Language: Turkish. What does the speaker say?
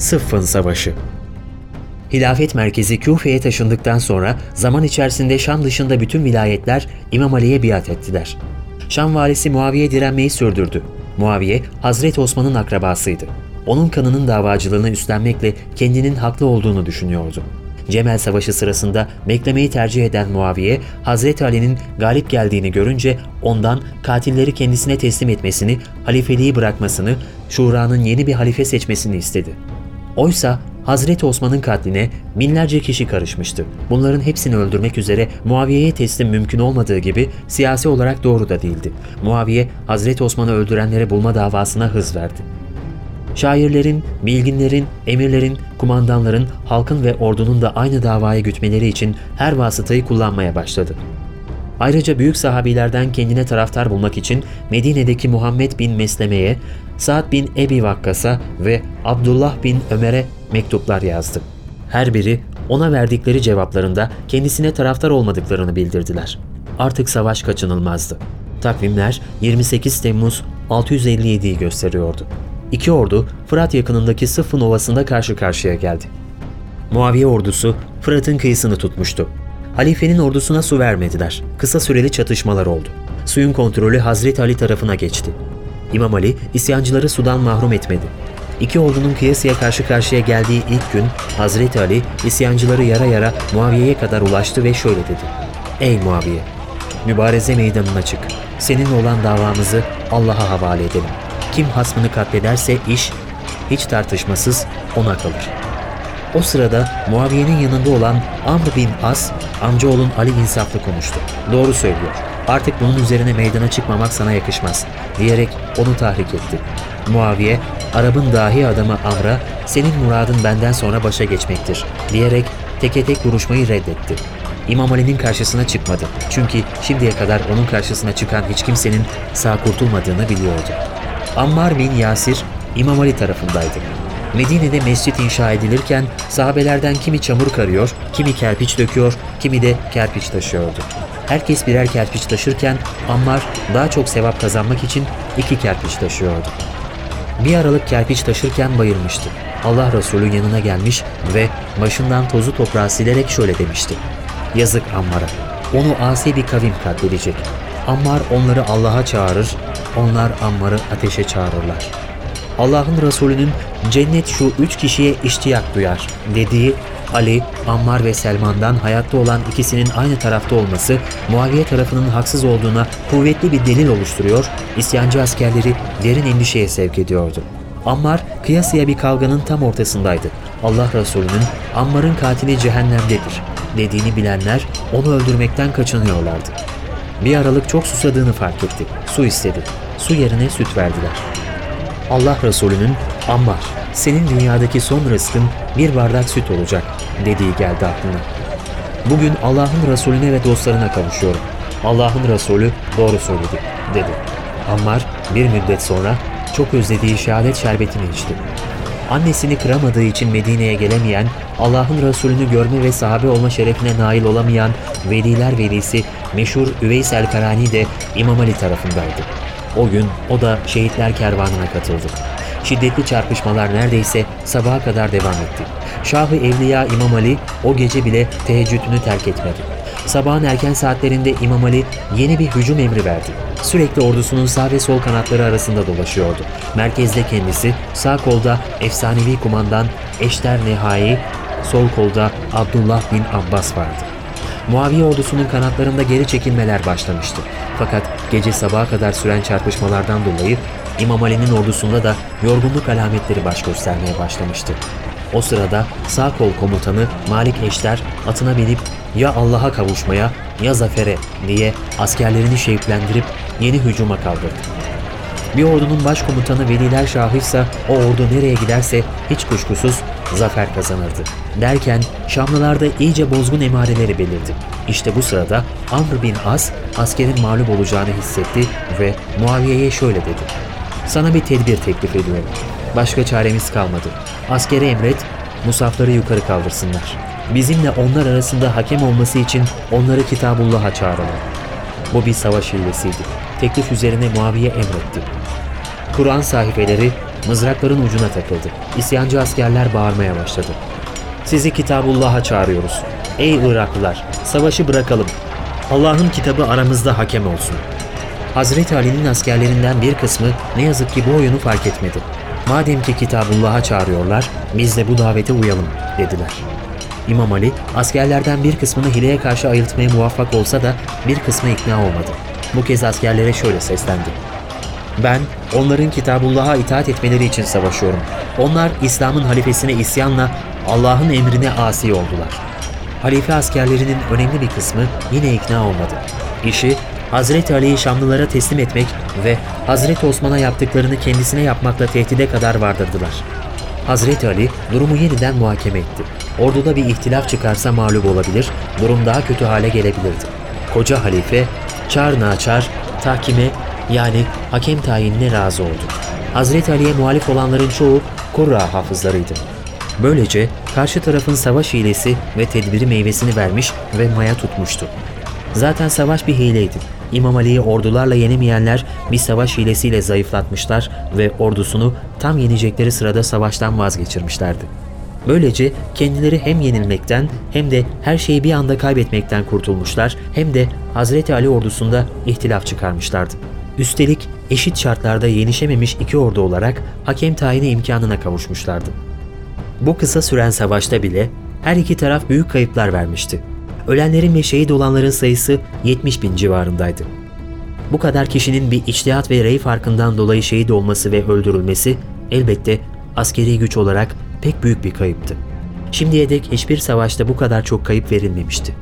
Sıffın Savaşı Hilafet merkezi Küfe'ye taşındıktan sonra zaman içerisinde Şam dışında bütün vilayetler İmam Ali'ye biat ettiler. Şam valisi Muaviye direnmeyi sürdürdü. Muaviye, Hazreti Osman'ın akrabasıydı. Onun kanının davacılığını üstlenmekle kendinin haklı olduğunu düşünüyordu. Cemel Savaşı sırasında beklemeyi tercih eden Muaviye, Hazreti Ali'nin galip geldiğini görünce ondan katilleri kendisine teslim etmesini, halifeliği bırakmasını, şuranın yeni bir halife seçmesini istedi. Oysa Hazreti Osman'ın katline binlerce kişi karışmıştı. Bunların hepsini öldürmek üzere Muaviye'ye teslim mümkün olmadığı gibi siyasi olarak doğru da değildi. Muaviye, Hazreti Osman'ı öldürenleri bulma davasına hız verdi. Şairlerin, bilginlerin, emirlerin, kumandanların, halkın ve ordunun da aynı davaya gütmeleri için her vasıtayı kullanmaya başladı. Ayrıca büyük sahabilerden kendine taraftar bulmak için Medine'deki Muhammed bin Mesleme'ye, Sa'd bin Ebi Vakkas'a ve Abdullah bin Ömer'e mektuplar yazdı. Her biri ona verdikleri cevaplarında kendisine taraftar olmadıklarını bildirdiler. Artık savaş kaçınılmazdı. Takvimler 28 Temmuz 657'yi gösteriyordu. İki ordu Fırat yakınındaki Sıffın Ovası'nda karşı karşıya geldi. Muaviye ordusu Fırat'ın kıyısını tutmuştu. Halifenin ordusuna su vermediler. Kısa süreli çatışmalar oldu. Suyun kontrolü Hazreti Ali tarafına geçti. İmam Ali isyancıları sudan mahrum etmedi. İki ordunun kıyasıya karşı karşıya geldiği ilk gün Hazreti Ali isyancıları yara yara Muaviye'ye kadar ulaştı ve şöyle dedi. Ey Muaviye! Mübareze meydanına çık. Seninle olan davamızı Allah'a havale edelim. Kim hasmını katlederse iş hiç tartışmasız ona kalır. O sırada Muaviye'nin yanında olan Amr bin As, amcaoğlun Ali insaflı konuştu. Doğru söylüyor. Artık bunun üzerine meydana çıkmamak sana yakışmaz, diyerek onu tahrik etti. Muaviye, Arap'ın dahi adamı Amr'a, senin muradın benden sonra başa geçmektir, diyerek teke tek vuruşmayı reddetti. İmam Ali'nin karşısına çıkmadı. Çünkü şimdiye kadar onun karşısına çıkan hiç kimsenin sağ kurtulmadığını biliyordu. Ammar bin Yasir İmam Ali tarafındaydı. Medine'de mescit inşa edilirken sahabelerden kimi çamur karıyor, kimi kerpiç döküyor, kimi de kerpiç taşıyordu. Herkes birer kerpiç taşırken Ammar daha çok sevap kazanmak için iki kerpiç taşıyordu. Bir aralık kerpiç taşırken bayılmıştı. Allah Resulü yanına gelmiş ve başından tozu toprağı silerek şöyle demişti. Yazık Ammar'a. Onu asi bir kavim katledecek. Ammar onları Allah'a çağırır, onlar Ammar'ı ateşe çağırırlar. Allah'ın Resulü'nün cennet şu üç kişiye iştiyak duyar dediği Ali, Ammar ve Selman'dan hayatta olan ikisinin aynı tarafta olması Muaviye tarafının haksız olduğuna kuvvetli bir delil oluşturuyor, isyancı askerleri derin endişeye sevk ediyordu. Ammar kıyasıya bir kavganın tam ortasındaydı. Allah Resulü'nün Ammar'ın katili cehennemdedir dediğini bilenler onu öldürmekten kaçınıyorlardı. Bir aralık çok susadığını fark etti. Su istedi. Su yerine süt verdiler. Allah Resulü'nün Ammar senin dünyadaki son rızkın bir bardak süt olacak dediği geldi aklına. Bugün Allah'ın Resulüne ve dostlarına kavuşuyorum. Allah'ın Resulü doğru söyledi dedi. Ammar bir müddet sonra çok özlediği şehadet şerbetini içti. Annesini kıramadığı için Medine'ye gelemeyen, Allah'ın Resulünü görme ve sahabe olma şerefine nail olamayan veliler velisi meşhur Üveys el-Karani de İmam Ali tarafındaydı. O gün o da şehitler kervanına katıldı. Şiddetli çarpışmalar neredeyse sabaha kadar devam etti. Şahı Evliya İmam Ali o gece bile teheccüdünü terk etmedi. Sabahın erken saatlerinde İmam Ali yeni bir hücum emri verdi. Sürekli ordusunun sağ ve sol kanatları arasında dolaşıyordu. Merkezde kendisi, sağ kolda efsanevi kumandan Eşter Nehai, sol kolda Abdullah bin Abbas vardı. Muaviye ordusunun kanatlarında geri çekilmeler başlamıştı. Fakat gece sabaha kadar süren çarpışmalardan dolayı İmam Ali'nin ordusunda da yorgunluk alametleri baş göstermeye başlamıştı. O sırada sağ kol komutanı Malik Eşler atına binip ya Allah'a kavuşmaya ya zafere diye askerlerini şevklendirip yeni hücuma kaldırdı. Bir ordunun başkomutanı Veliler Şahı ise o ordu nereye giderse hiç kuşkusuz zafer kazanırdı. Derken Şamlılarda iyice bozgun emareleri belirdi. İşte bu sırada Amr bin As askerin mağlup olacağını hissetti ve Muaviye'ye şöyle dedi. Sana bir tedbir teklif ediyorum. Başka çaremiz kalmadı. Askere emret, musafları yukarı kaldırsınlar. Bizimle onlar arasında hakem olması için onları Kitabullah'a çağıralım. Bu bir savaş hilesiydi. Teklif üzerine Muaviye emretti. Kur'an sahifeleri mızrakların ucuna takıldı. İsyancı askerler bağırmaya başladı. Sizi Kitabullah'a çağırıyoruz. Ey Iraklılar, savaşı bırakalım. Allah'ın kitabı aramızda hakem olsun. Hazreti Ali'nin askerlerinden bir kısmı ne yazık ki bu oyunu fark etmedi. Madem ki Kitabullah'a çağırıyorlar, biz de bu davete uyalım dediler. İmam Ali, askerlerden bir kısmını hileye karşı ayıltmaya muvaffak olsa da bir kısmı ikna olmadı. Bu kez askerlere şöyle seslendi. Ben onların Kitabullah'a itaat etmeleri için savaşıyorum. Onlar İslam'ın halifesine isyanla Allah'ın emrine asi oldular. Halife askerlerinin önemli bir kısmı yine ikna olmadı. İşi Hazreti Ali'yi Şamlılara teslim etmek ve Hazreti Osman'a yaptıklarını kendisine yapmakla tehdide kadar vardırdılar. Hazreti Ali durumu yeniden muhakeme etti. Orduda bir ihtilaf çıkarsa mağlup olabilir, durum daha kötü hale gelebilirdi. Koca halife çar naçar tahkime yani hakem tayinine razı oldu. Hazreti Ali'ye muhalif olanların çoğu Kurra hafızlarıydı. Böylece karşı tarafın savaş hilesi ve tedbiri meyvesini vermiş ve maya tutmuştu. Zaten savaş bir hileydi. İmam Ali'yi ordularla yenemeyenler bir savaş hilesiyle zayıflatmışlar ve ordusunu tam yenecekleri sırada savaştan vazgeçirmişlerdi. Böylece kendileri hem yenilmekten hem de her şeyi bir anda kaybetmekten kurtulmuşlar hem de Hazreti Ali ordusunda ihtilaf çıkarmışlardı. Üstelik eşit şartlarda yenişememiş iki ordu olarak hakem tayini imkanına kavuşmuşlardı. Bu kısa süren savaşta bile her iki taraf büyük kayıplar vermişti. Ölenlerin ve şehit olanların sayısı 70 bin civarındaydı. Bu kadar kişinin bir içtihat ve rey farkından dolayı şehit olması ve öldürülmesi elbette askeri güç olarak pek büyük bir kayıptı. Şimdiye dek hiçbir savaşta bu kadar çok kayıp verilmemişti.